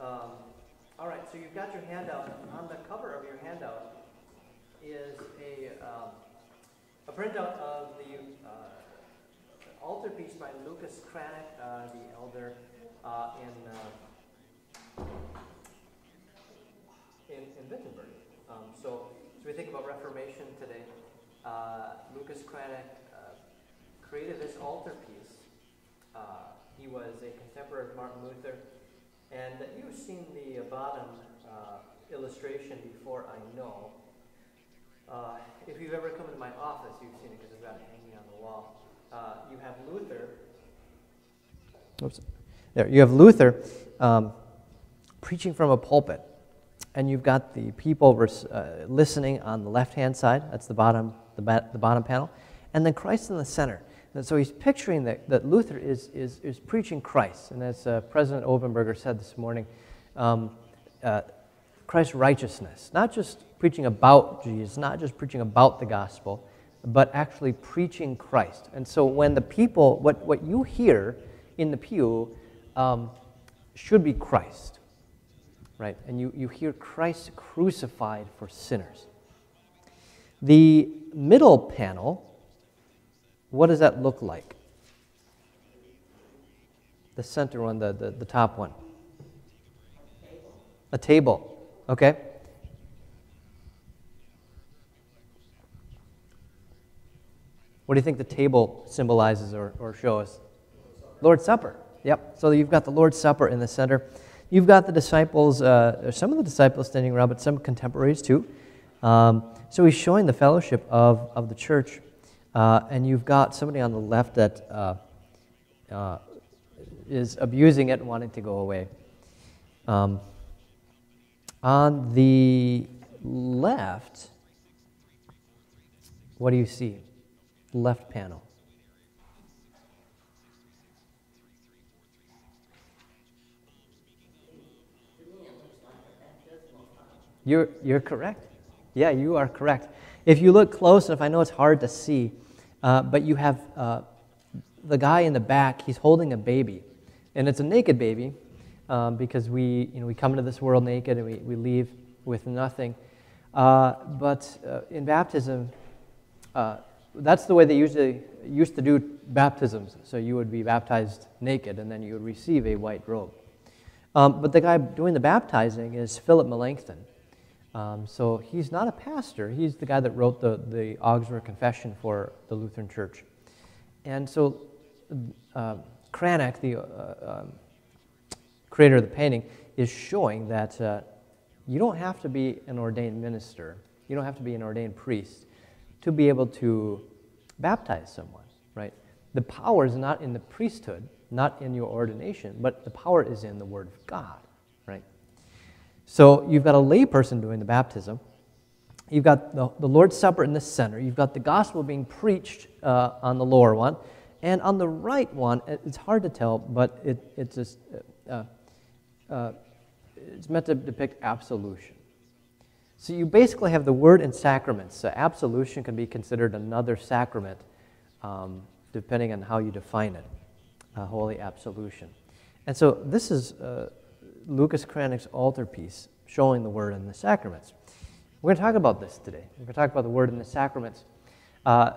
Um, all right, so you've got your handout. On the cover of your handout is a, um, a printout of the uh, altarpiece by Lucas Cranach, uh, the elder uh, in, uh, in, in Wittenberg. Um, so, as we think about Reformation today, uh, Lucas Cranach uh, created this altarpiece. He was a contemporary of Martin Luther. And you've seen the bottom uh, illustration before, I know. Uh, if you've ever come into my office, you've seen it because I've got hanging on the wall. Uh, you have Luther. Oops. There, you have Luther um, preaching from a pulpit. And you've got the people uh, listening on the left hand side. That's the bottom, the, the bottom panel. And then Christ in the center. And so he's picturing that, that Luther is, is, is preaching Christ. And as uh, President Obenberger said this morning, um, uh, Christ's righteousness, not just preaching about Jesus, not just preaching about the gospel, but actually preaching Christ. And so when the people, what, what you hear in the pew um, should be Christ, right? And you, you hear Christ crucified for sinners. The middle panel what does that look like? The center one, the, the, the top one. A table. Okay? What do you think the table symbolizes or, or shows? Lord's Supper. Yep. So you've got the Lord's Supper in the center. You've got the disciples, uh, some of the disciples standing around, but some contemporaries too. Um, so he's showing the fellowship of, of the church uh, and you've got somebody on the left that uh, uh, is abusing it and wanting to go away. Um, on the left, what do you see? Left panel. You're, you're correct. Yeah, you are correct. If you look close enough, I know it's hard to see, uh, but you have uh, the guy in the back, he's holding a baby. And it's a naked baby um, because we, you know, we come into this world naked and we, we leave with nothing. Uh, but uh, in baptism, uh, that's the way they usually used to do baptisms. So you would be baptized naked and then you would receive a white robe. Um, but the guy doing the baptizing is Philip Melanchthon. Um, so he's not a pastor. He's the guy that wrote the, the Augsburg Confession for the Lutheran Church. And so uh, Cranach, the uh, um, creator of the painting, is showing that uh, you don't have to be an ordained minister, you don't have to be an ordained priest to be able to baptize someone, right? The power is not in the priesthood, not in your ordination, but the power is in the Word of God. So you've got a layperson doing the baptism. You've got the, the Lord's Supper in the center. You've got the gospel being preached uh, on the lower one. And on the right one, it's hard to tell, but it, it's, just, uh, uh, it's meant to depict absolution. So you basically have the word and sacraments. So absolution can be considered another sacrament, um, depending on how you define it, holy absolution. And so this is uh, Lucas Cranach's altarpiece showing the Word and the sacraments. We're going to talk about this today. We're going to talk about the Word and the sacraments. Uh,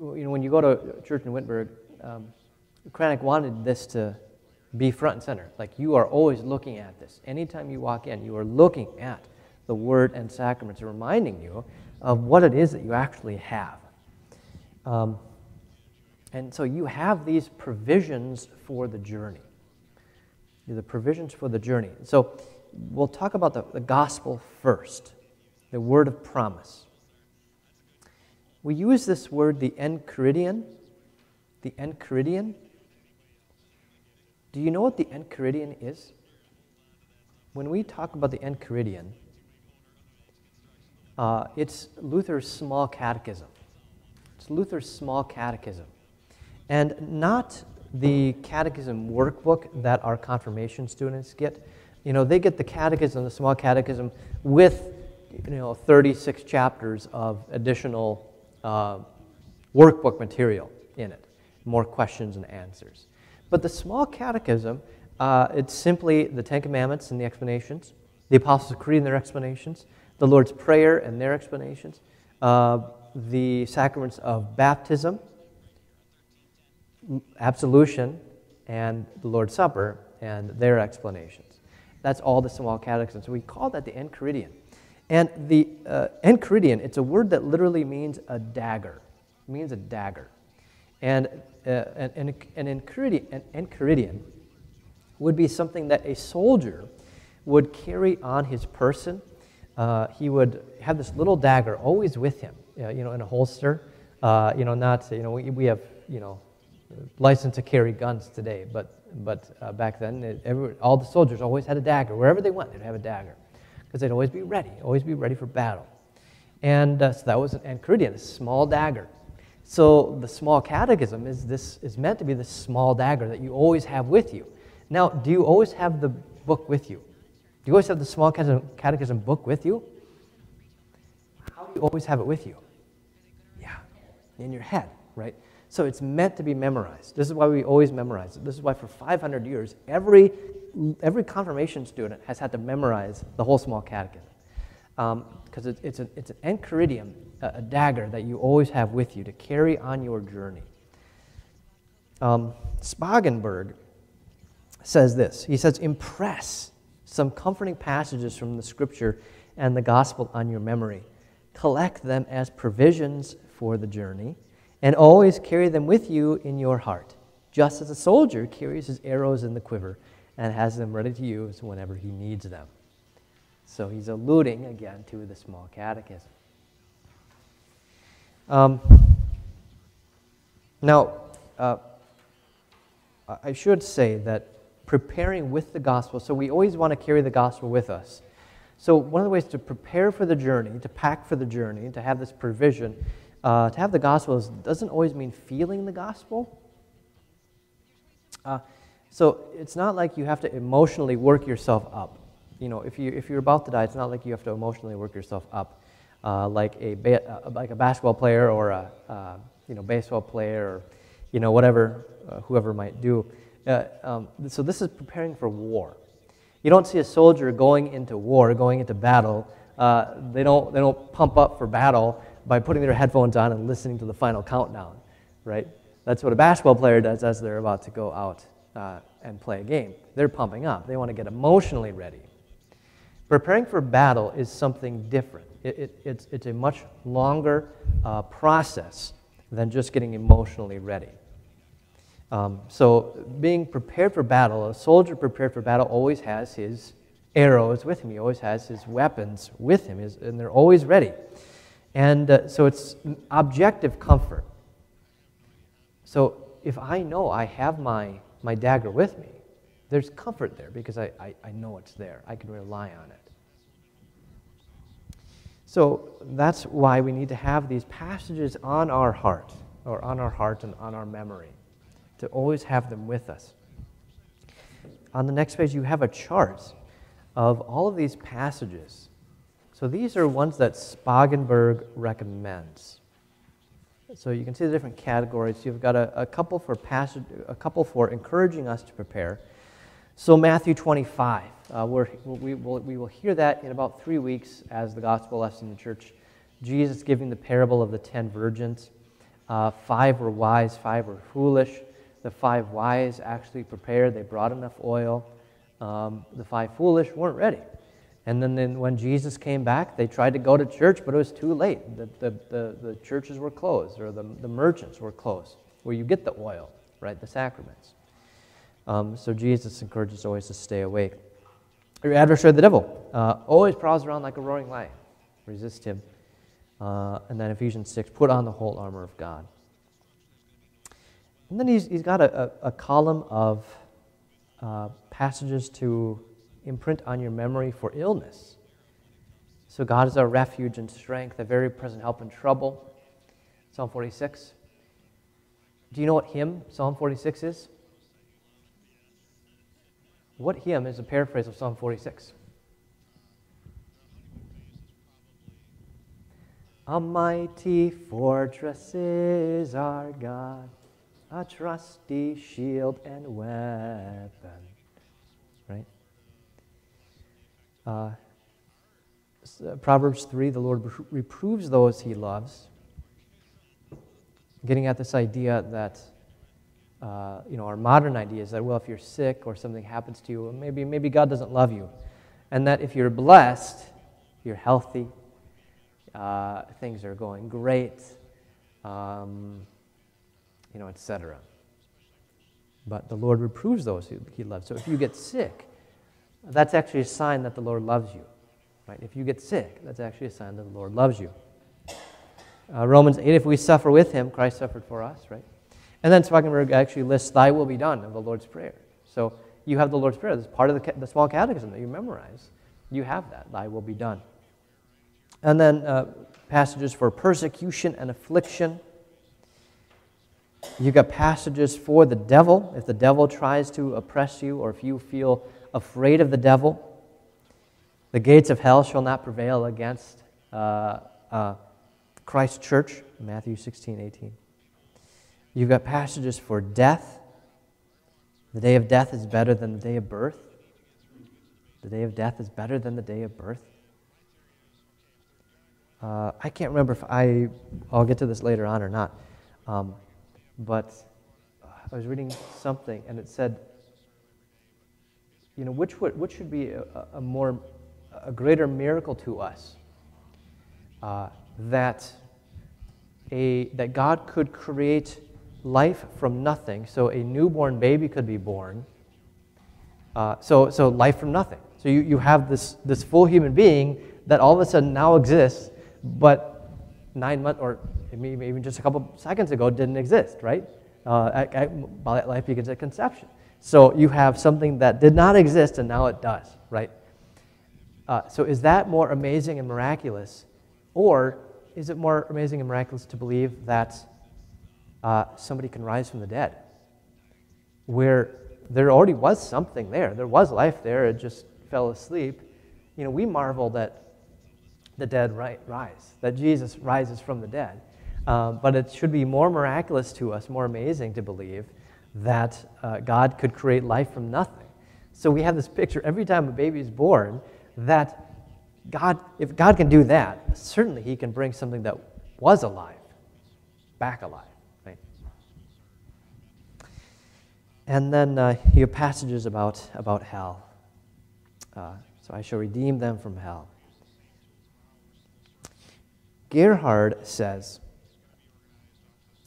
you know, when you go to church in Wittenberg, um, Cranach wanted this to be front and center. Like you are always looking at this. Anytime you walk in, you are looking at the Word and sacraments, reminding you of what it is that you actually have. Um, and so you have these provisions for the journey the provisions for the journey. So we'll talk about the, the gospel first, the word of promise. We use this word, the enchiridion. The enchiridion. Do you know what the enchiridion is? When we talk about the enchiridion, uh, it's Luther's small catechism. It's Luther's small catechism. And not the catechism workbook that our confirmation students get. You know, they get the catechism, the small catechism, with, you know, 36 chapters of additional uh, workbook material in it, more questions and answers. But the small catechism uh, it's simply the Ten Commandments and the explanations, the Apostles' Creed and their explanations, the Lord's Prayer and their explanations, uh, the sacraments of baptism, absolution, and the Lord's Supper and their explanations. That's all the small catechism. So we call that the Enchiridion. And the uh, Enchiridion, it's a word that literally means a dagger. It means a dagger. And uh, an, an, an, Enchiridion, would be something that a soldier would carry on his person. Uh, he would have this little dagger always with him, you know, in a holster. Uh, you know, not, you know, we, we have, you know, license to carry guns today, but, but uh, back then, it, every, all the soldiers always had a dagger. Wherever they went, they'd have a dagger because they'd always be ready, always be ready for battle. And uh, so that was an enchiridion, a small dagger. So the small catechism is, this, is meant to be this small dagger that you always have with you. Now, do you always have the book with you? Do you always have the small catechism book with you? How do you always have it with you? Yeah, in your head, right? So it's meant to be memorized. This is why we always memorize it. This is why for 500 years, every, every confirmation student has had to memorize the whole small catechism. Because um, it, it's, it's an enchiridion, a, a, dagger that you always have with you to carry on your journey. Um, Spangenberg says this He says, Impress some comforting passages from the scripture and the gospel on your memory. Collect them as provisions for the journey, and always carry them with you in your heart, just as a soldier carries his arrows in the quiver and has them ready to use whenever he needs them. So he's alluding again to the small catechism. Um, now, uh, I should say that preparing with the gospel. So we always want to carry the gospel with us. So one of the ways to prepare for the journey, to pack for the journey, to have this provision, uh, to have the gospel doesn't always mean feeling the gospel. Uh, so it's not like you have to emotionally work yourself up. You know, if, you, if you're about to die, it's not like you have to emotionally work yourself up uh, like, a ba- uh, like a basketball player or a uh, you know, baseball player or you know, whatever, uh, whoever might do. Um, so this is preparing for war. You don't see a soldier going into war, going into battle. They, don't, they don't pump up for battle by putting their headphones on and listening to the final countdown, right? That's what a basketball player does as they're about to go out uh, and play a game. They're pumping up. They want to get emotionally ready. Preparing for battle is something different. It, it, it's, it's a much longer uh, process than just getting emotionally ready. Um, so, being prepared for battle, a soldier prepared for battle always has his arrows with him. He always has his weapons with him, his, and they're always ready. And uh, so, it's objective comfort. So, if I know I have my, my dagger with me, there's comfort there because I, I, I know it's there. I can rely on it. So, that's why we need to have these passages on our heart, or on our heart and on our memory to always have them with us. On the next page, you have a chart of all of these passages. So these are ones that Spangenberg recommends. So you can see the different categories. You've got a, a couple for passage, a couple for encouraging us to prepare. So Matthew 25, uh, we will, we will hear that in about three weeks as the gospel lesson in the church. Jesus giving the parable of the ten virgins. Uh, five were wise, five were foolish. The five wise actually prepared, they brought enough oil. Um, the five foolish weren't ready. And then, then when Jesus came back, they tried to go to church, but it was too late. The, the, the, the churches were closed, or the, the merchants were closed, where you get the oil, right? The sacraments. Um, so Jesus encourages always to stay awake. Your adversary, the devil, uh, always prowls around like a roaring lion. Resist him. Uh, and then Ephesians 6, put on the whole armor of God. And then he's, he's got a, a, a column of uh, passages to imprint on your memory for illness. So God is our refuge and strength, a very present help in trouble. Psalm 46. Do you know what hymn Psalm 46 is? What hymn is a paraphrase of Psalm 46? A mighty fortress is our God a trusty shield and weapon. right? Uh, uh Proverbs 3 the Lord reproves those he loves. Getting at this idea that, uh, you know, our modern idea is that, well, if you're sick or something happens to you, maybe, maybe God doesn't love you. And that if you're blessed, you're healthy, uh, things are going great, um, you know, etc. But the Lord reproves those he loves. So if you get sick, that's actually a sign that the Lord loves you. Right? If you get sick, that's actually a sign that the Lord loves you. Uh, Romans 8, if we suffer with him, Christ suffered for us, right? And then Spangenberg actually lists, Thy will be done of the Lord's Prayer. So you have the Lord's Prayer. This is part of the, the small catechism that you memorize. You have that, Thy will be done. And then uh, passages for persecution and affliction. You've got passages for the devil, if the devil tries to oppress you or if you feel afraid of the devil. The gates of hell shall not prevail against uh, uh, Christ's church, Matthew 16, 18. You've got passages for death. The day of death is better than the day of birth. The day of death is better than the day of birth. Uh, I can't remember if I, I'll get to this later on or not. Um, but I was reading something and it said, you know, which, would, which should be a, a more, a greater miracle to us? Uh, that, a, that God could create life from nothing. So a newborn baby could be born. Uh, so, so life from nothing. So you, you have this, this full human being that all of a sudden now exists, but nine months or maybe even just a couple seconds ago didn't exist, right? Uh, at, at, life begins at conception. So you have something that did not exist and now it does, right? Uh, so is that more amazing and miraculous? Or is it more amazing and miraculous to believe that uh, somebody can rise from the dead? Where there already was something there, there was life there, it just fell asleep. You know, we marvel that the dead rise, that Jesus rises from the dead. Um, but it should be more miraculous to us, more amazing to believe that uh, God could create life from nothing. So we have this picture every time a baby is born that God, if God can do that, certainly He can bring something that was alive back alive. Right? And then uh, you have passages about, about hell. Uh, so I shall redeem them from hell. Gerhard says,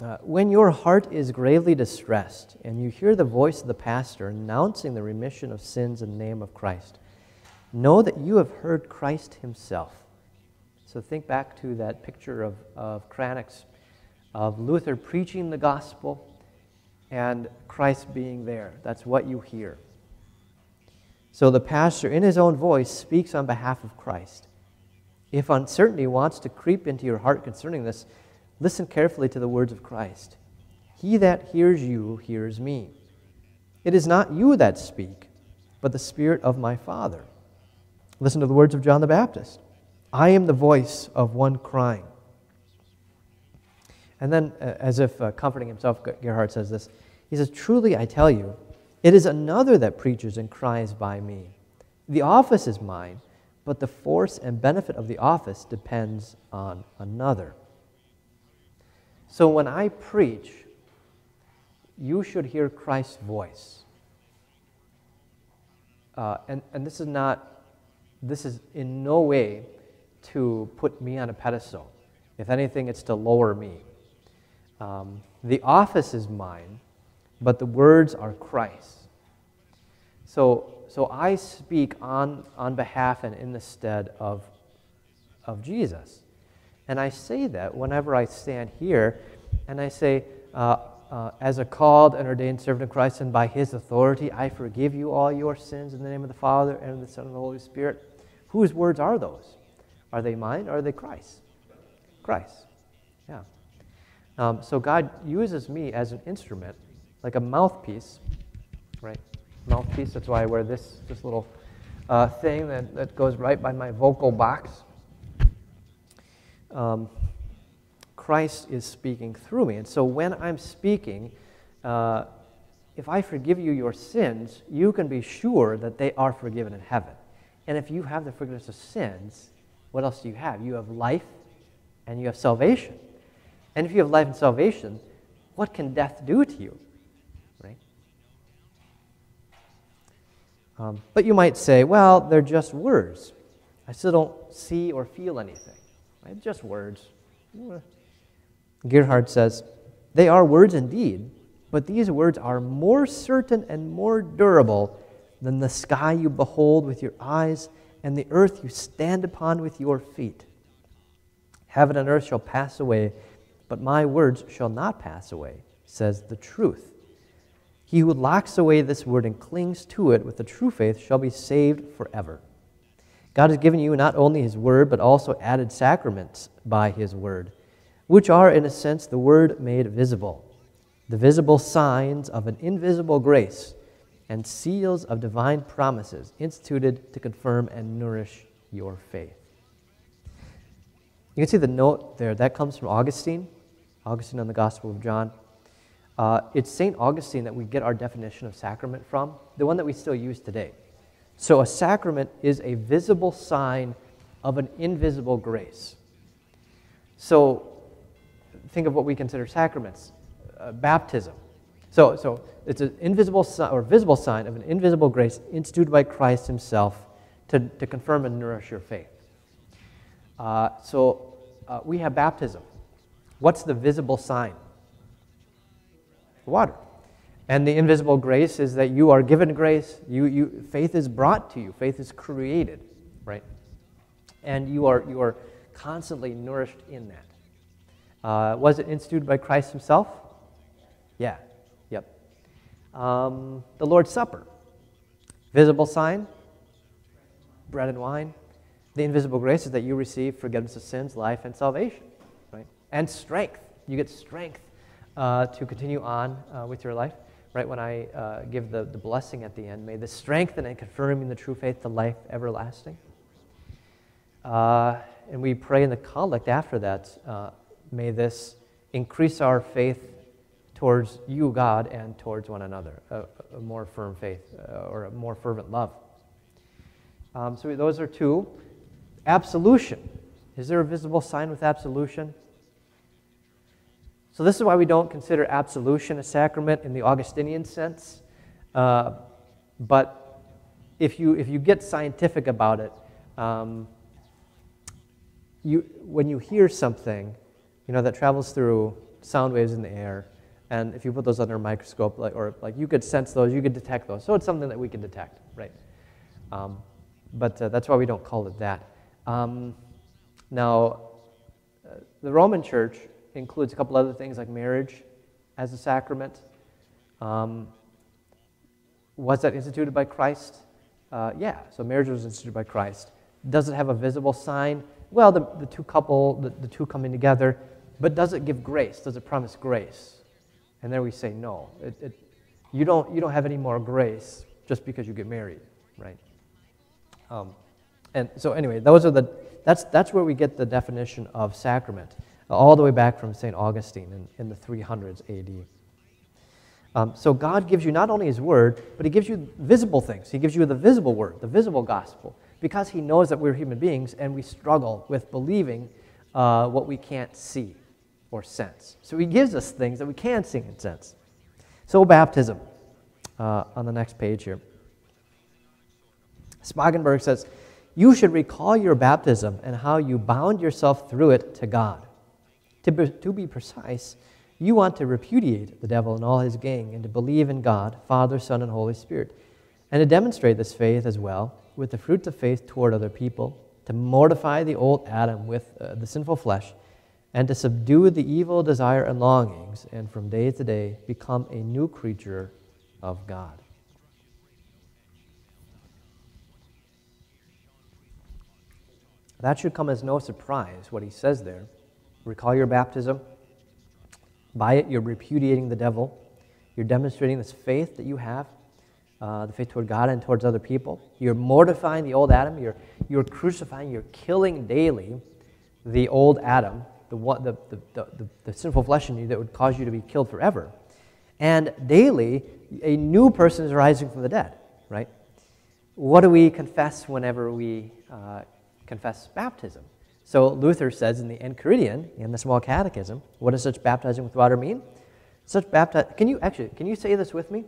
uh, When your heart is gravely distressed and you hear the voice of the pastor announcing the remission of sins in the name of Christ, know that you have heard Christ himself. So think back to that picture of, of Cranach's, of Luther preaching the gospel and Christ being there. That's what you hear. So the pastor, in his own voice, speaks on behalf of Christ. If uncertainty wants to creep into your heart concerning this, listen carefully to the words of Christ. He that hears you hears me. It is not you that speak, but the Spirit of my Father. Listen to the words of John the Baptist I am the voice of one crying. And then, uh, as if uh, comforting himself, Gerhard says this He says, Truly I tell you, it is another that preaches and cries by me. The office is mine but the force and benefit of the office depends on another. So when I preach, you should hear Christ's voice. Uh, and, and this is not, this is in no way to put me on a pedestal. If anything, it's to lower me. Um, the office is mine, but the words are Christ. So so I speak on, on behalf and in the stead of, of Jesus. And I say that whenever I stand here and I say, uh, uh, as a called and ordained servant of Christ, and by his authority, I forgive you all your sins in the name of the Father and of the Son and the Holy Spirit. Whose words are those? Are they mine or are they Christ? Christ. Yeah. Um, so God uses me as an instrument, like a mouthpiece, right? mouthpiece. That's why I wear this, this little uh, thing that, that goes right by my vocal box. Um, Christ is speaking through me. And so when I'm speaking, uh, if I forgive you your sins, you can be sure that they are forgiven in heaven. And if you have the forgiveness of sins, what else do you have? You have life and you have salvation. And if you have life and salvation, what can death do to you? Right? Um, but you might say, well, they're just words. I still don't see or feel anything. Right? Just words. Gerhard says, they are words indeed, but these words are more certain and more durable than the sky you behold with your eyes and the earth you stand upon with your feet. Heaven and earth shall pass away, but my words shall not pass away, says the truth. He who locks away this word and clings to it with the true faith shall be saved forever. God has given you not only his word, but also added sacraments by his word, which are, in a sense, the word made visible the visible signs of an invisible grace and seals of divine promises instituted to confirm and nourish your faith. You can see the note there. That comes from Augustine, Augustine on the Gospel of John. Uh, it's St. Augustine that we get our definition of sacrament from, the one that we still use today. So, a sacrament is a visible sign of an invisible grace. So, think of what we consider sacraments uh, baptism. So, so it's an invisible sign, or visible sign of an invisible grace instituted by Christ Himself to, to confirm and nourish your faith. Uh, so uh, we have baptism. What's the visible sign? Water. And the invisible grace is that you are given grace. You, you, faith is brought to you. Faith is created, right? And you are, you are constantly nourished in that. Uh, was it instituted by Christ himself? Yeah, yep. Um, the Lord's Supper. Visible sign, bread and wine. The invisible grace is that you receive forgiveness of sins, life, and salvation, right? And strength. You get strength uh, to continue on uh, with your life, right? When I uh, give the, the blessing at the end, may the strengthen and confirming the true faith to life everlasting. Uh, and we pray in the collect after that, uh, may this increase our faith towards you, God, and towards one another, a, a more firm faith uh, or a more fervent love. Um, so those are two. Absolution. Is there a visible sign with absolution? So this is why we don't consider absolution a sacrament in the Augustinian sense. Uh, but if you, if you get scientific about it, um, you, when you hear something, you know, that travels through sound waves in the air, and if you put those under a microscope, like, or like you could sense those, you could detect those. So it's something that we can detect, right? Um, but uh, that's why we don't call it that. Um, now, uh, the Roman Church includes a couple other things like marriage as a sacrament. Um, was that instituted by Christ? Uh, yeah, so marriage was instituted by Christ. Does it have a visible sign? Well, the, the two couple, the, the two coming together, but does it give grace? Does it promise grace? And there we say, no, it, it, you, don't, you don't have any more grace just because you get married, right? Um, and so anyway, those are the, that's, that's where we get the definition of sacrament, all the way back from St. Augustine in, in the 300s AD. Um, so God gives you not only His Word, but He gives you visible things. He gives you the visible Word, the visible gospel, because He knows that we're human beings and we struggle with believing uh, what we can't see or sense. So he gives us things that we can see and sense. So, baptism, uh, on the next page here. Spangenberg says, You should recall your baptism and how you bound yourself through it to God. To be, to be precise, you want to repudiate the devil and all his gang and to believe in God, Father, Son, and Holy Spirit, and to demonstrate this faith as well with the fruits of faith toward other people, to mortify the old Adam with uh, the sinful flesh and to subdue the evil desire and longings, and from day to day become a new creature of God. That should come as no surprise, what he says there. Recall your baptism. By it, you're repudiating the devil. You're demonstrating this faith that you have, uh, the faith toward God and towards other people. You're mortifying the old Adam. You're, you're crucifying, you're killing daily the old Adam the, the, the, the, the sinful flesh in you that would cause you to be killed forever. And daily, a new person is rising from the dead, right? What do we confess whenever we uh, confess baptism? So Luther says in the Enchiridion, in the Small Catechism, what does such baptizing with water mean? Such baptizing, can you actually, can you say this with me?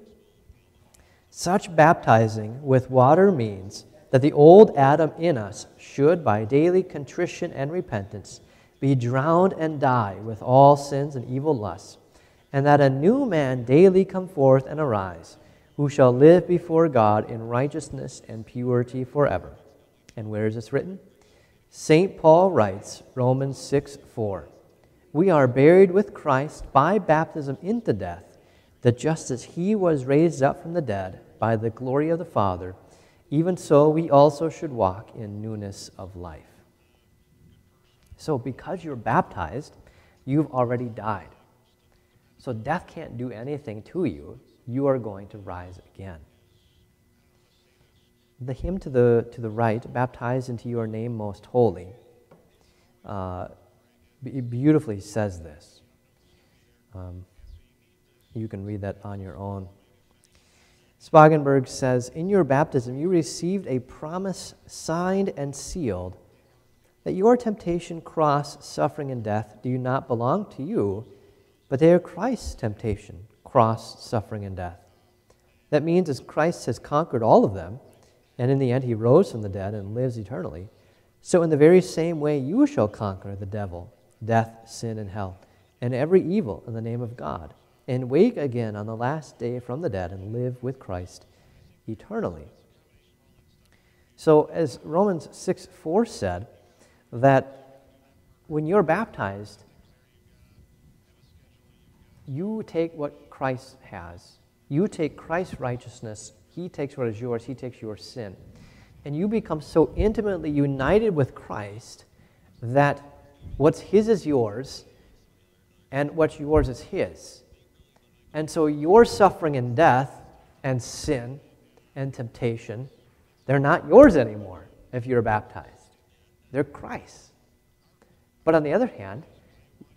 Such baptizing with water means that the old Adam in us should, by daily contrition and repentance, be drowned and die with all sins and evil lusts, and that a new man daily come forth and arise, who shall live before God in righteousness and purity forever. And where is this written? St. Paul writes, Romans 6 4, We are buried with Christ by baptism into death, that just as he was raised up from the dead by the glory of the Father, even so we also should walk in newness of life. So, because you're baptized, you've already died. So, death can't do anything to you. You are going to rise again. The hymn to the, to the right, Baptized into your name most holy, uh, beautifully says this. Um, you can read that on your own. Spangenberg says In your baptism, you received a promise signed and sealed that your temptation, cross, suffering, and death do not belong to you, but they are Christ's temptation, cross, suffering, and death. That means as Christ has conquered all of them, and in the end he rose from the dead and lives eternally, so in the very same way you shall conquer the devil, death, sin, and hell, and every evil in the name of God, and wake again on the last day from the dead and live with Christ eternally. So, as Romans 6 4 said, that when you're baptized, you take what Christ has. You take Christ's righteousness he takes what is yours, He takes your sin. And you become so intimately united with Christ that what's His is yours, and what's yours is His. And so your suffering and death and sin and temptation, they're not yours anymore if you're baptized. They're Christ's. But on the other hand,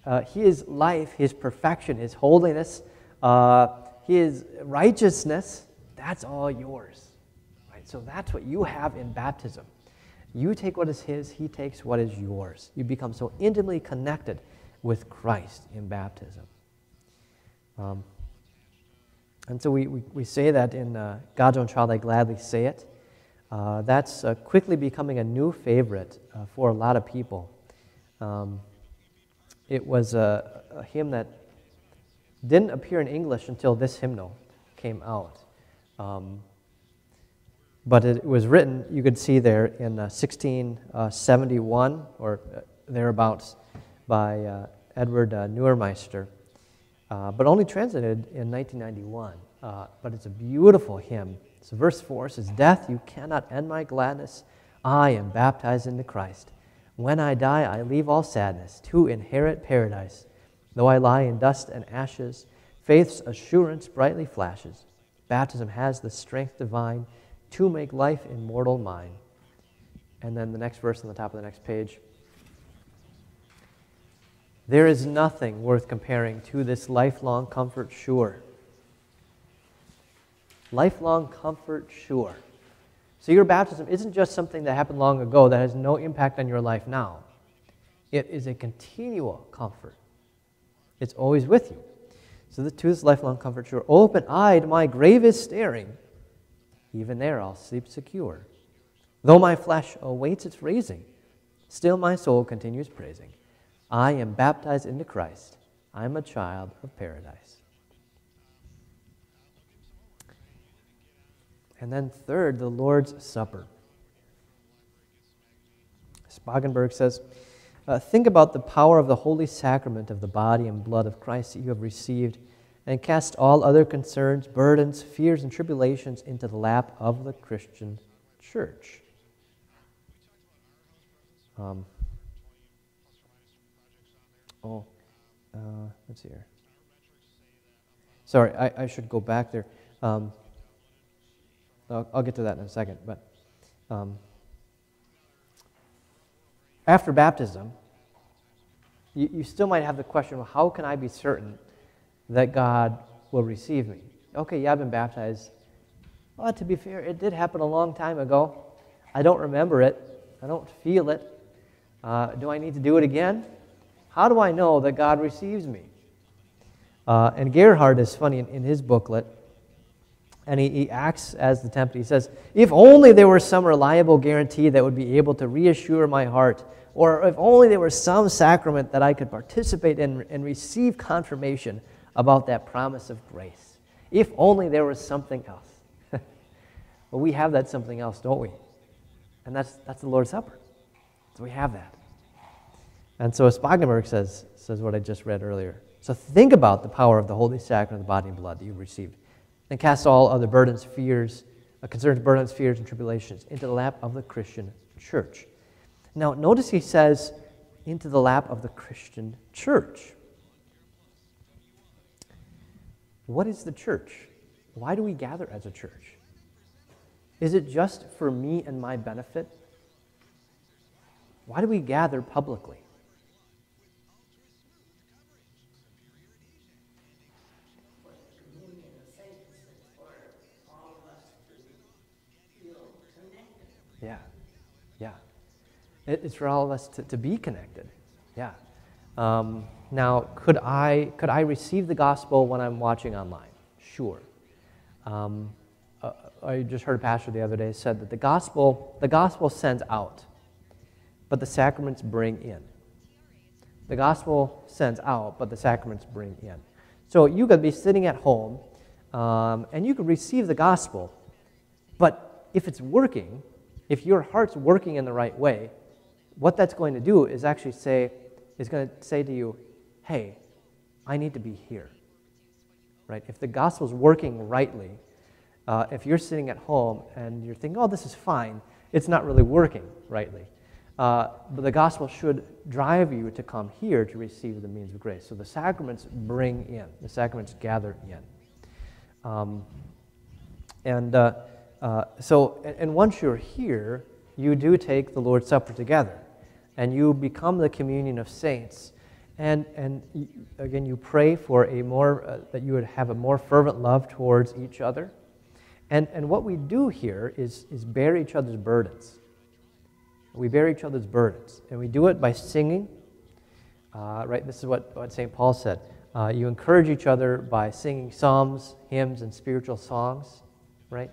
uh, His life, His perfection, His holiness, uh, His righteousness, that's all yours. Right? So that's what you have in baptism. You take what is his, he takes what is yours. You become so intimately connected with Christ in baptism. Um, and so we, we, we, say that in uh, God's own child, I gladly say it. Uh, that's uh, quickly becoming a new favorite uh, for a lot of people. Um, it was a, a, hymn that didn't appear in English until this hymnal came out. Um, but it was written, you could see there, in uh, 1671 uh, or uh, thereabouts by uh, Edward uh, Neumeister, uh, but only translated in 1991. but it's a beautiful hymn. So, verse 4 says, Death, you cannot end my gladness. I am baptized into Christ. When I die, I leave all sadness to inherit paradise. Though I lie in dust and ashes, faith's assurance brightly flashes. Baptism has the strength divine to make life immortal mine. And then the next verse on the top of the next page. There is nothing worth comparing to this lifelong comfort sure. Lifelong comfort sure. So your baptism isn't just something that happened long ago that has no impact on your life now. It is a continual comfort. It's always with you. So the to this lifelong comfort sure. Open eyed, my grave is staring. Even there I'll sleep secure. Though my flesh awaits its raising, still my soul continues praising. I am baptized into Christ. I'm a child of paradise. And then, third, the Lord's Supper. Spangenberg says, uh, think about the power of the holy sacrament of the body and blood of Christ that you have received, and cast all other concerns, burdens, fears, and tribulations into the lap of the Christian church. Um, oh, uh, let's see here. Sorry, I, I should go back there. Um, I'll, I'll, get to that in a second, but. Um, after baptism, you, you still might have the question well, how can I be certain that God will receive me? Okay, yeah, I've been baptized. Well, to be fair, it did happen a long time ago. I don't remember it. I don't feel it. Uh, do I need to do it again? How do I know that God receives me? Uh, and Gerhard is funny in, in his booklet, and he, he acts as the tempter. He says, If only there were some reliable guarantee that would be able to reassure my heart, or if only there were some sacrament that I could participate in and receive confirmation about that promise of grace. If only there was something else. well, we have that something else, don't we? And that's, that's the Lord's Supper. So we have that. And so Spangenberg says, says what I just read earlier. So think about the power of the Holy Sacrament of the body and blood that you've received. And cast all other burdens, fears, uh, concerns, burdens, fears, and tribulations into the lap of the Christian church. Now, notice he says, into the lap of the Christian church. What is the church? Why do we gather as a church? Is it just for me and my benefit? Why do we gather publicly? It's for all of us to, to be connected. Yeah. Um, now, could I, could I receive the gospel when I'm watching online? Sure. Um, uh, I just heard a pastor the other day said that the gospel, the gospel sends out, but the sacraments bring in. The gospel sends out, but the sacraments bring in. So you could be sitting at home um, and you could receive the gospel, but if it's working, if your heart's working in the right way, what that's going to do is actually say, is going to say to you, hey, I need to be here. Right? If the gospel's working rightly, uh, if you're sitting at home and you're thinking, oh, this is fine, it's not really working rightly. Uh, but the gospel should drive you to come here to receive the means of grace. So the sacraments bring in, the sacraments gather in. Um, and uh, uh, so, and, and once you're here, you do take the Lord's Supper together and you become the communion of saints. And, and again, you pray for a more, uh, that you would have a more fervent love towards each other. And, and what we do here is, is bear each other's burdens. We bear each other's burdens. And we do it by singing. Uh, right? This is what, what St. Paul said. Uh, you encourage each other by singing psalms, hymns, and spiritual songs, right?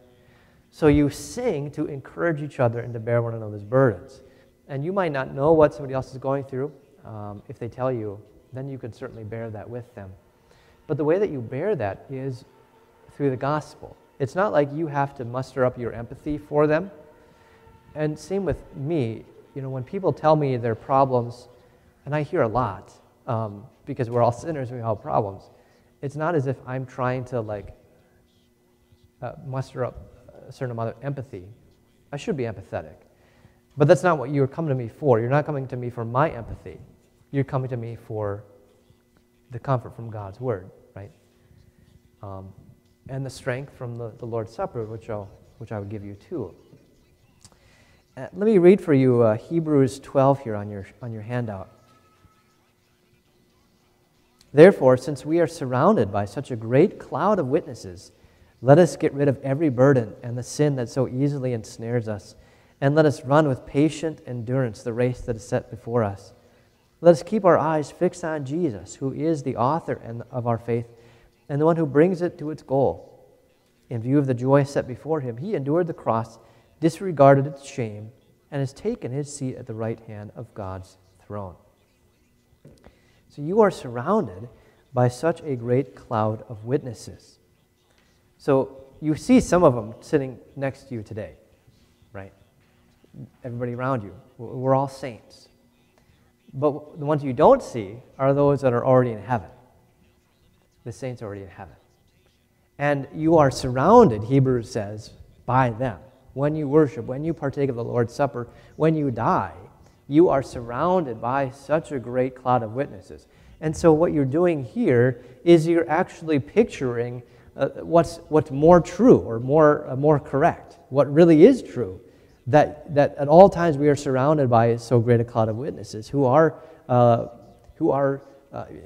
So you sing to encourage each other and to bear one another's burdens. And you might not know what somebody else is going through. Um, if they tell you, then you can certainly bear that with them. But the way that you bear that is through the gospel. It's not like you have to muster up your empathy for them. And same with me. You know, when people tell me their problems, and I hear a lot um, because we're all sinners we all have problems, it's not as if I'm trying to like uh, muster up a certain amount of empathy. I should be empathetic. But that's not what you're coming to me for. You're not coming to me for my empathy. You're coming to me for the comfort from God's word, right? Um, and the strength from the, the Lord's Supper, which, I'll, which I would give you too. Uh, let me read for you uh, Hebrews 12 here on your, on your handout. Therefore, since we are surrounded by such a great cloud of witnesses, let us get rid of every burden and the sin that so easily ensnares us and let us run with patient endurance the race that is set before us. Let us keep our eyes fixed on Jesus, who is the author of our faith and the one who brings it to its goal. In view of the joy set before him, he endured the cross, disregarded its shame, and has taken his seat at the right hand of God's throne. So you are surrounded by such a great cloud of witnesses. So you see some of them sitting next to you today, right? everybody around you. We're all saints. But the ones you don't see are those that are already in heaven. The saints already in heaven. And you are surrounded, Hebrews says, by them. When you worship, when you partake of the Lord's Supper, when you die, you are surrounded by such a great cloud of witnesses. And so, what you're doing here is you're actually picturing uh, what's, what's more true or more, uh, more correct, what really is true that, that at all times we are surrounded by so great a cloud of witnesses who are, uh, who are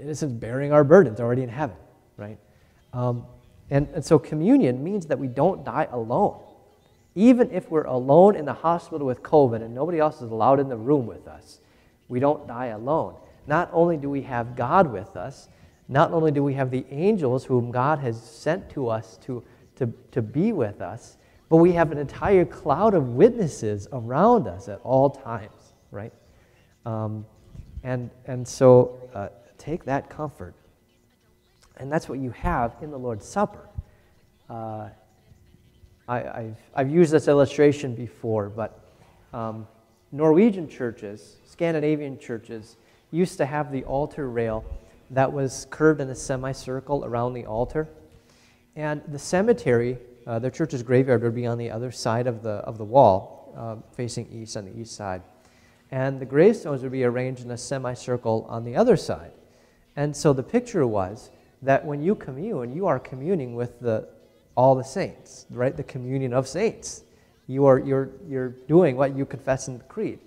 in a sense, bearing our burdens already in heaven, right? Um, And, and so communion means that we don't die alone. Even if we're alone in the hospital with COVID and nobody else is allowed in the room with us, we don't die alone. Not only do we have God with us, not only do we have the angels whom God has sent to us to, to, to be with us, but we have an entire cloud of witnesses around us at all times, right? Um, and, and so uh, take that comfort. And that's what you have in the Lord's Supper. Uh, I, have I've used this illustration before, but um, Norwegian churches, Scandinavian churches, used to have the altar rail that was curved in a semicircle around the altar. And the cemetery, uh, the church's graveyard, would be on the other side of the, of the wall, uh, facing east on the east side. And the gravestones would be arranged in a semicircle on the other side. And so the picture was that when you commune, you are communing with the, all the saints, right? The communion of saints. You are, you're, you're doing what you confess in the creed.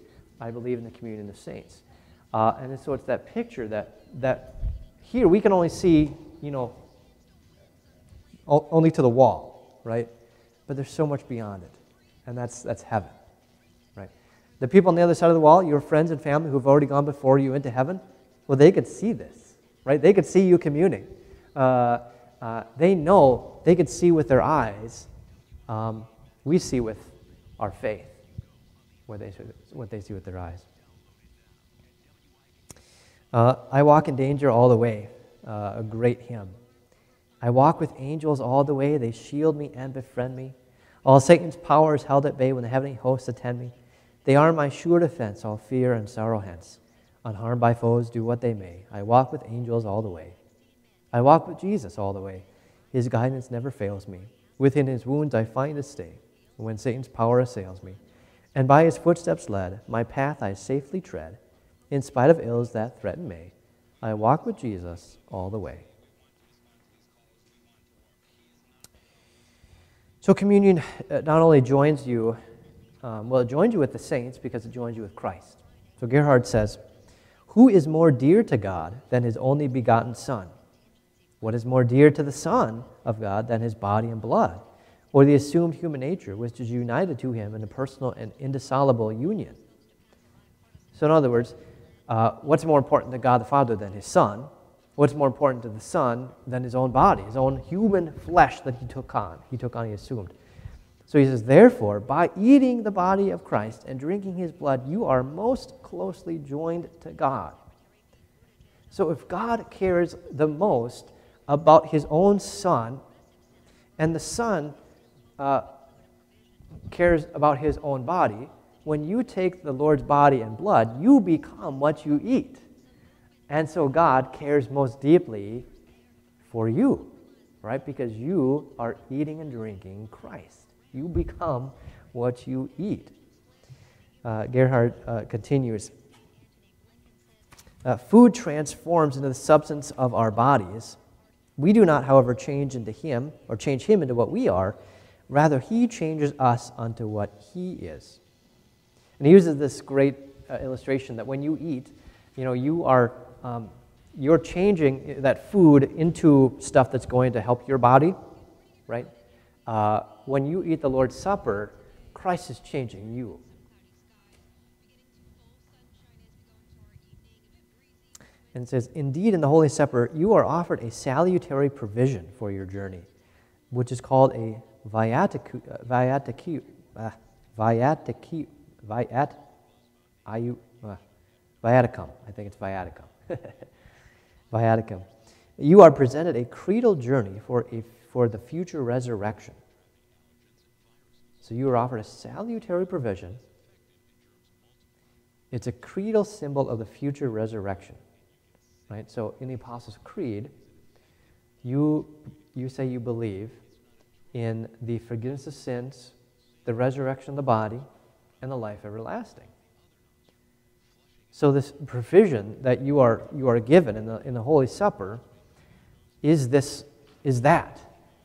I believe in the communion of saints. Uh, and so it's that picture that, that here we can only see, you know, only to the wall, right? But there's so much beyond it. And that's, that's heaven, right? The people on the other side of the wall, your friends and family who've already gone before you into heaven, well, they could see this, right? They could see you communing. Uh, uh, they know, they could see with their eyes. Um, we see with our faith what they, what they see with their eyes. Uh, I walk in danger all the way, uh, a great hymn. I walk with angels all the way, they shield me and befriend me. All Satan's power is held at bay when the heavenly hosts attend me. They are my sure defense, all fear and sorrow hence. Unharmed by foes, do what they may. I walk with angels all the way. I walk with Jesus all the way. His guidance never fails me. Within his wounds I find a stay when Satan's power assails me. And by his footsteps led, my path I safely tread. In spite of ills that threaten me, I walk with Jesus all the way. So, communion uh, not only joins you, um, well, it joins you with the saints because it joins you with Christ. So, Gerhard says, Who is more dear to God than his only begotten Son? What is more dear to the Son of God than his body and blood, or the assumed human nature, which is united to him in a personal and indissoluble union? So, in other words, uh, what's more important to God the Father than his Son? What's more important to the Son than his own body, his own human flesh that he took on? He took on, he assumed. So he says, Therefore, by eating the body of Christ and drinking his blood, you are most closely joined to God. So if God cares the most about his own Son, and the Son uh, cares about his own body, when you take the Lord's body and blood, you become what you eat. And so God cares most deeply for you, right? Because you are eating and drinking Christ. You become what you eat. Uh, Gerhard uh, continues uh, Food transforms into the substance of our bodies. We do not, however, change into Him or change Him into what we are. Rather, He changes us unto what He is. And he uses this great uh, illustration that when you eat, you know, you are um, you're changing that food into stuff that's going to help your body, right? Uh, when you eat the Lord's Supper, Christ is changing you. And says, Indeed, in the Holy Supper, you are offered a salutary provision for your journey, which is called a viaticum, uh, viaticum, uh, viaticum, Viat, Iu, uh, Viaticum. I think it's Viaticum. Viaticum. You are presented a creedal journey for, a, for the future resurrection. So you are offered a salutary provision. It's a creedal symbol of the future resurrection. Right? So in the Apostles' Creed, you, you say you believe in the forgiveness of sins, the resurrection of the body, and the life everlasting. So, this provision that you are, you are given in the, in the Holy Supper is, this, is that.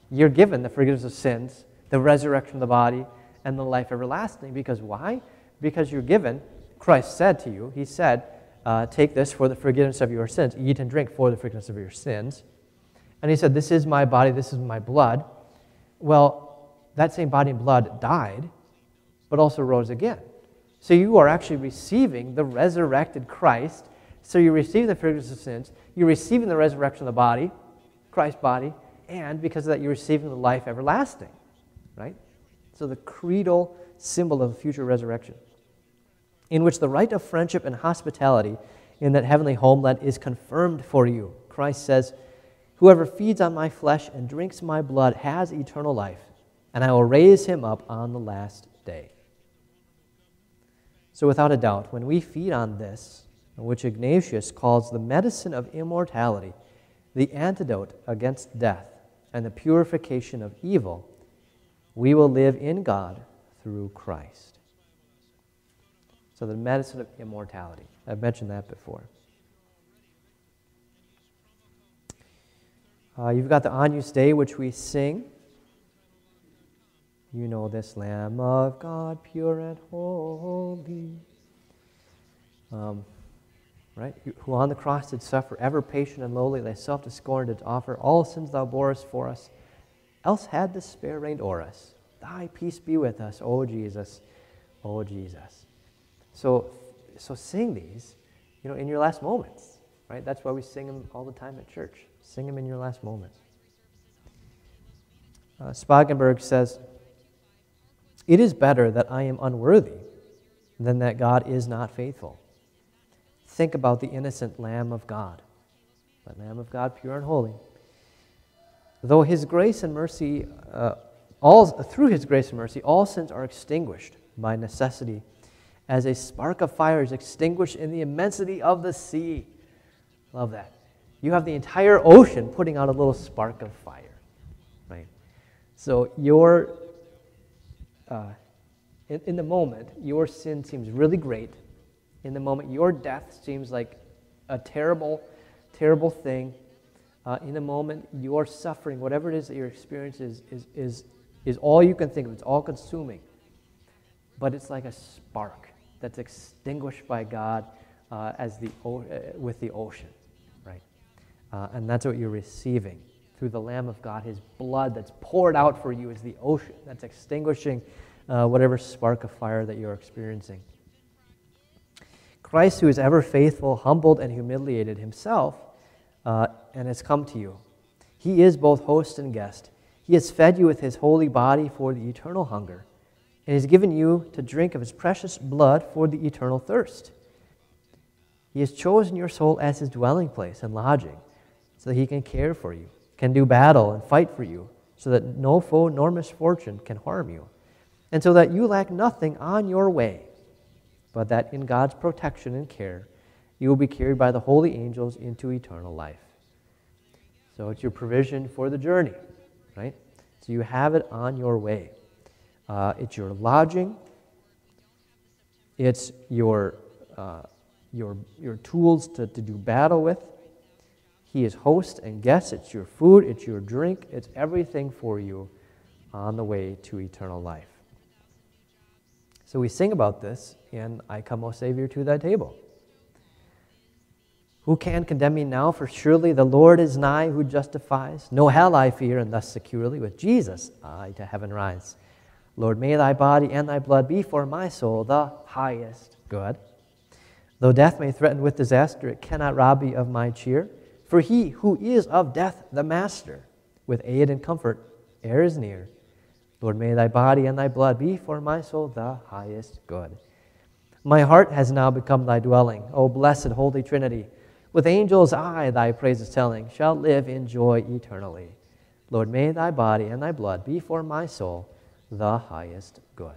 You're given the forgiveness of sins, the resurrection of the body, and the life everlasting. Because why? Because you're given, Christ said to you, He said, uh, Take this for the forgiveness of your sins, eat and drink for the forgiveness of your sins. And he said, This is my body, this is my blood. Well, that same body and blood died, but also rose again. So you are actually receiving the resurrected Christ. So you receive the forgiveness of sins, you're receiving the resurrection of the body, Christ's body, and because of that, you're receiving the life everlasting, right? So the creedal symbol of future resurrection, in which the right of friendship and hospitality in that heavenly homeland is confirmed for you. Christ says, Whoever feeds on my flesh and drinks my blood has eternal life, and I will raise him up on the last day. So, without a doubt, when we feed on this, which Ignatius calls the medicine of immortality, the antidote against death, and the purification of evil, we will live in God through Christ. So, the medicine of immortality. I've mentioned that before. Uh, you've got the Agnus Dei, which we sing. You know this Lamb of God, pure and holy. Um, right? Who on the cross did suffer, ever patient and lowly, thyself to scorn did offer, all sins thou borest for us. Else had despair reigned o'er us. Thy peace be with us, O Jesus, O Jesus. So, so sing these, you know, in your last moments, right? That's why we sing them all the time at church. Sing them in your last moments. Uh, Spangenberg says, It is better that I am unworthy than that God is not faithful. Think about the innocent Lamb of God, the Lamb of God, pure and holy. Though His grace and mercy, uh, all, through His grace and mercy, all sins are extinguished by necessity, as a spark of fire is extinguished in the immensity of the sea. Love that you have the entire ocean putting out a little spark of fire, right? So your, uh, in, in the moment, your sin seems really great. In the moment, your death seems like a terrible, terrible thing. Uh, in the moment, your suffering, whatever it is that your experience is, is, is, is all you can think of. It's all consuming. But it's like a spark that's extinguished by God uh, as the, uh, with the ocean. Right. Uh, and that's what you're receiving through the Lamb of God. His blood that's poured out for you is the ocean that's extinguishing uh, whatever spark of fire that you're experiencing. Christ, who is ever faithful, humbled and humiliated himself, uh, and has come to you. He is both host and guest. He has fed you with his holy body for the eternal hunger, and has given you to drink of his precious blood for the eternal thirst. He has chosen your soul as his dwelling place and lodging so that he can care for you, can do battle and fight for you, so that no foe nor misfortune can harm you, and so that you lack nothing on your way, but that in God's protection and care, you will be carried by the holy angels into eternal life. So it's your provision for the journey, right? So you have it on your way. Uh, it's your lodging, it's your, uh, your, your tools to, to do battle with, he is host and guest. It's your food, it's your drink, it's everything for you on the way to eternal life. So we sing about this in I Come, O Savior, to thy table. Who can condemn me now? For surely the Lord is nigh who justifies. No hell I fear, and thus securely with Jesus I to heaven rise. Lord, may thy body and thy blood be for my soul the highest good. Though death may threaten with disaster, it cannot rob me of my cheer. For he who is of death the master, with aid and comfort, e'er is near. Lord, may thy body and thy blood be for my soul the highest good. My heart has now become thy dwelling, O blessed Holy Trinity. With angels I thy praises telling, shall live in joy eternally. Lord, may thy body and thy blood be for my soul the highest good.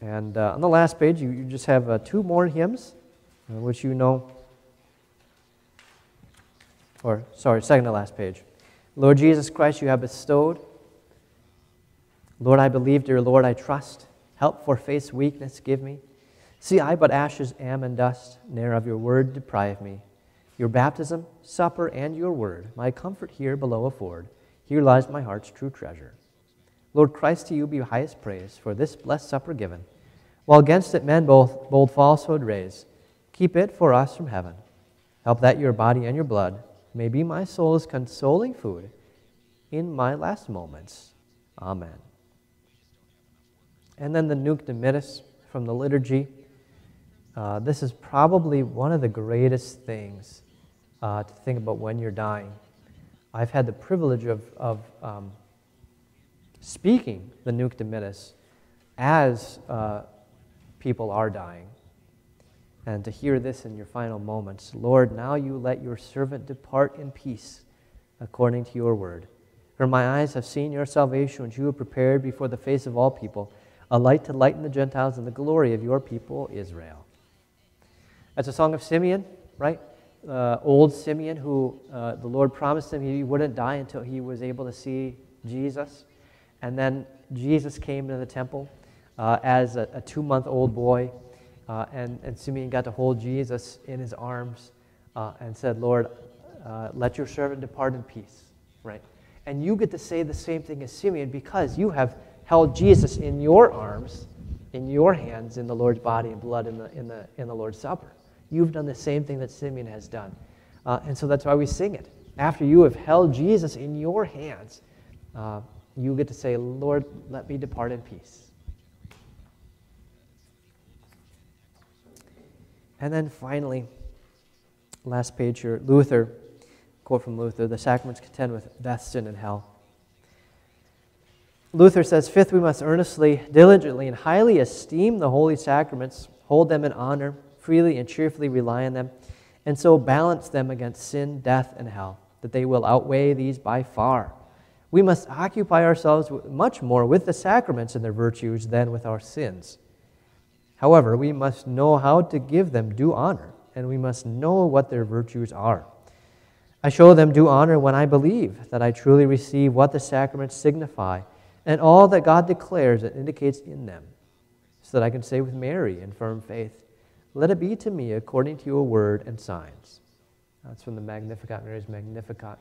And uh, on the last page, you, you just have uh, two more hymns, uh, which you know or sorry, second to last page. Lord Jesus Christ, you have bestowed. Lord, I believe, dear Lord, I trust. Help for faith's weakness give me. See, I but ashes am and dust, ne'er of your word deprive me. Your baptism, supper, and your word, my comfort here below afford. Here lies my heart's true treasure. Lord Christ, to you be highest praise for this blessed supper given, while against it men both bold falsehood raise. Keep it for us from heaven Help that your body and your blood may be my soul's consoling food in my last moments. Amen. And then the Nunc Dimittis from the liturgy. Uh, this is probably one of the greatest things uh, to think about when you're dying. I've had the privilege of, of um, speaking the Nunc Dimittis as uh, people are dying. And to hear this in your final moments Lord, now you let your servant depart in peace according to your word. For my eyes have seen your salvation, which you have prepared before the face of all people, a light to lighten the Gentiles and the glory of your people, Israel. That's a song of Simeon, right? Uh, old Simeon, who uh, the Lord promised him he wouldn't die until he was able to see Jesus. And then Jesus came to the temple uh, as a, a two month old boy, uh, and, and Simeon got to hold Jesus in his arms uh, and said, Lord, uh, let your servant depart in peace, right? And you get to say the same thing as Simeon because you have held Jesus in your arms, in your hands, in the Lord's body and blood in the, in the, in the Lord's Supper. You've done the same thing that Simeon has done. Uh, and so that's why we sing it. After you have held Jesus in your hands, uh, you get to say, Lord, let me depart in peace. And then finally, last page here, Luther Quote from Luther The sacraments contend with death, sin, and hell. Luther says, Fifth, we must earnestly, diligently, and highly esteem the holy sacraments, hold them in honor, freely and cheerfully rely on them, and so balance them against sin, death, and hell, that they will outweigh these by far. We must occupy ourselves much more with the sacraments and their virtues than with our sins. However, we must know how to give them due honor, and we must know what their virtues are. I show them due honor when I believe that I truly receive what the sacraments signify and all that God declares and indicates in them, so that I can say with Mary in firm faith, Let it be to me according to your word and signs. That's from the Magnificat, Mary's Magnificat.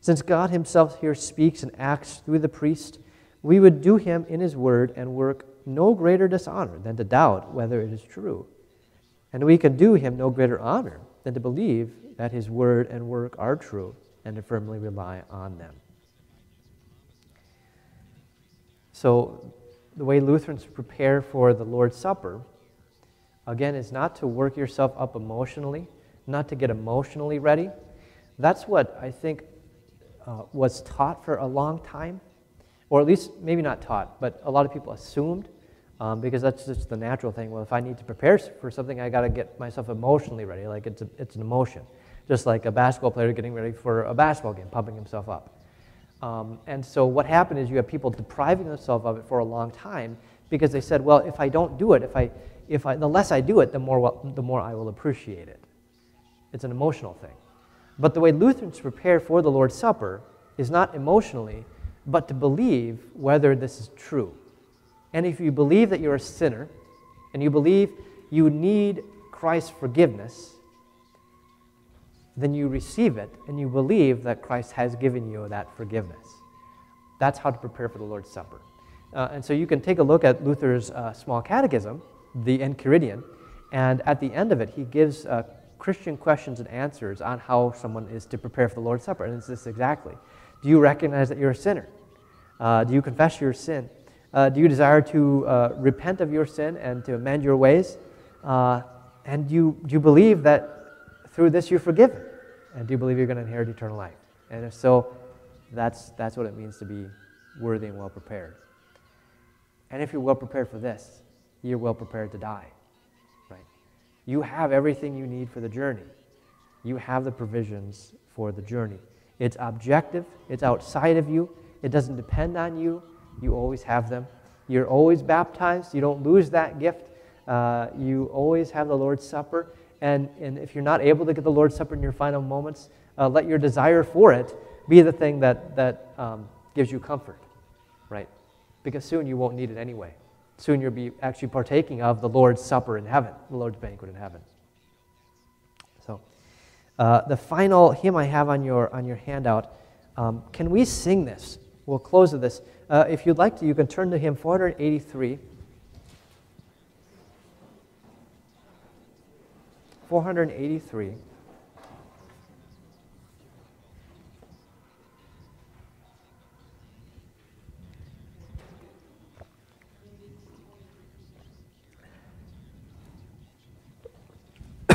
Since God Himself here speaks and acts through the priest, we would do Him in His word and work no greater dishonor than to doubt whether it is true. And we can do Him no greater honor than to believe that his word and work are true and to firmly rely on them. So, the way Lutherans prepare for the Lord's Supper, again, is not to work yourself up emotionally, not to get emotionally ready. That's what I think uh, was taught for a long time, or at least maybe not taught, but a lot of people assumed um, because that's just the natural thing. Well, if I need to prepare for something, I got to get myself emotionally ready. Like it's, a, it's an emotion just like a basketball player getting ready for a basketball game, pumping himself up. Um, and so what happened is you have people depriving themselves of it for a long time because they said, well, if I don't do it, if I, if I, the less I do it, the more, well, the more I will appreciate it. It's an emotional thing. But the way Lutherans prepare for the Lord's Supper is not emotionally, but to believe whether this is true. And if you believe that you're a sinner, and you believe you need Christ's forgiveness, then you receive it and you believe that Christ has given you that forgiveness. That's how to prepare for the Lord's Supper. Uh, and so you can take a look at Luther's uh, small catechism, the Enchiridion, and at the end of it, he gives uh, Christian questions and answers on how someone is to prepare for the Lord's Supper. And it's this exactly Do you recognize that you're a sinner? Uh, do you confess your sin? Uh, do you desire to uh, repent of your sin and to amend your ways? and do you, do you believe that through this you're forgiven? And do you believe you're going to inherit eternal life? And if so, that's, that's what it means to be worthy and well prepared. And if you're well prepared for this, you're well prepared to die. Right? You have everything you need for the journey. You have the provisions for the journey. It's objective, it's outside of you, it doesn't depend on you. You always have them. You're always baptized, you don't lose that gift. Uh, you always have the Lord's Supper. And, and if you're not able to get the Lord's Supper in your final moments, uh, let your desire for it be the thing that, that um, gives you comfort, right? Because soon you won't need it anyway. Soon you'll be actually partaking of the Lord's Supper in heaven, the Lord's banquet in heaven. So, uh, the final hymn I have on your, on your handout, um, can we sing this? We'll close with this. Uh, if you'd like to, you can turn to hymn 483. 483.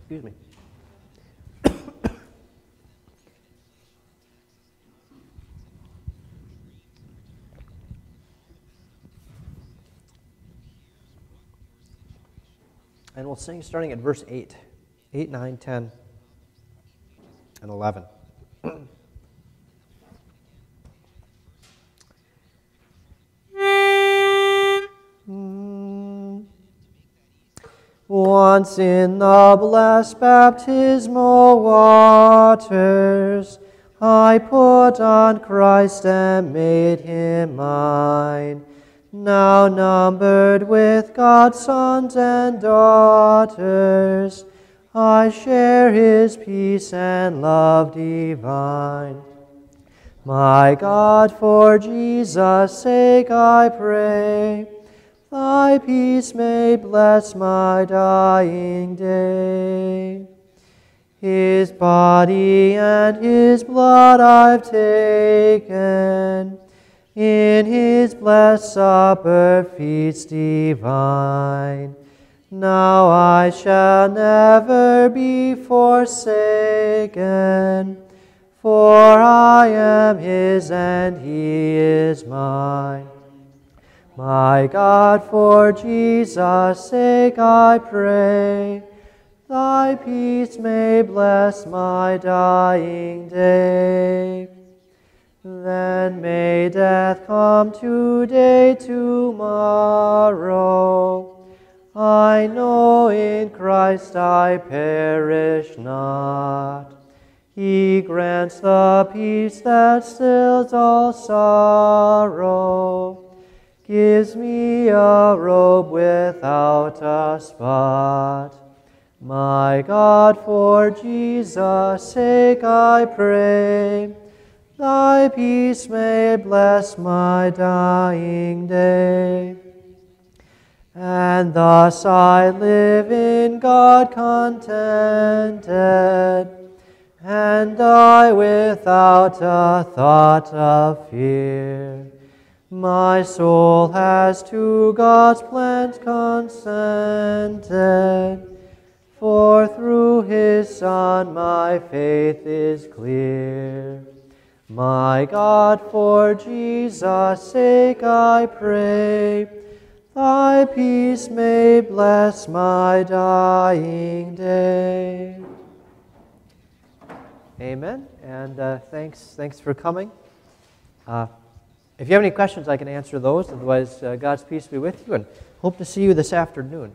Excuse me. And we'll sing starting at verse 8. 8, 9, 10, and 11. Once in the blessed baptismal waters, I put on Christ and made him mine now numbered with God's sons and daughters, I share his peace and love divine. My God, for Jesus' sake I pray, thy peace may bless my dying day. His body and his blood I've taken in his blessed supper feast divine. Now I shall never be forsaken, for I am his and he is mine. My God, for Jesus' sake I pray, thy peace may bless my dying day. Then may death come today, tomorrow. I know in Christ I perish not. He grants the peace that stills all sorrow, gives me a robe without a spot. My God, for Jesus' sake I pray Thy peace may bless my dying day. And thus I live in God contented, and die without a thought of fear. My soul has to God's plans consented, for through his Son my faith is clear. My God, for Jesus' sake I pray, thy peace may bless my dying day. Amen. And uh, thanks, thanks for coming. Uh, if you have any questions, I can answer those. Otherwise, uh, God's peace be with you, and hope to see you this afternoon.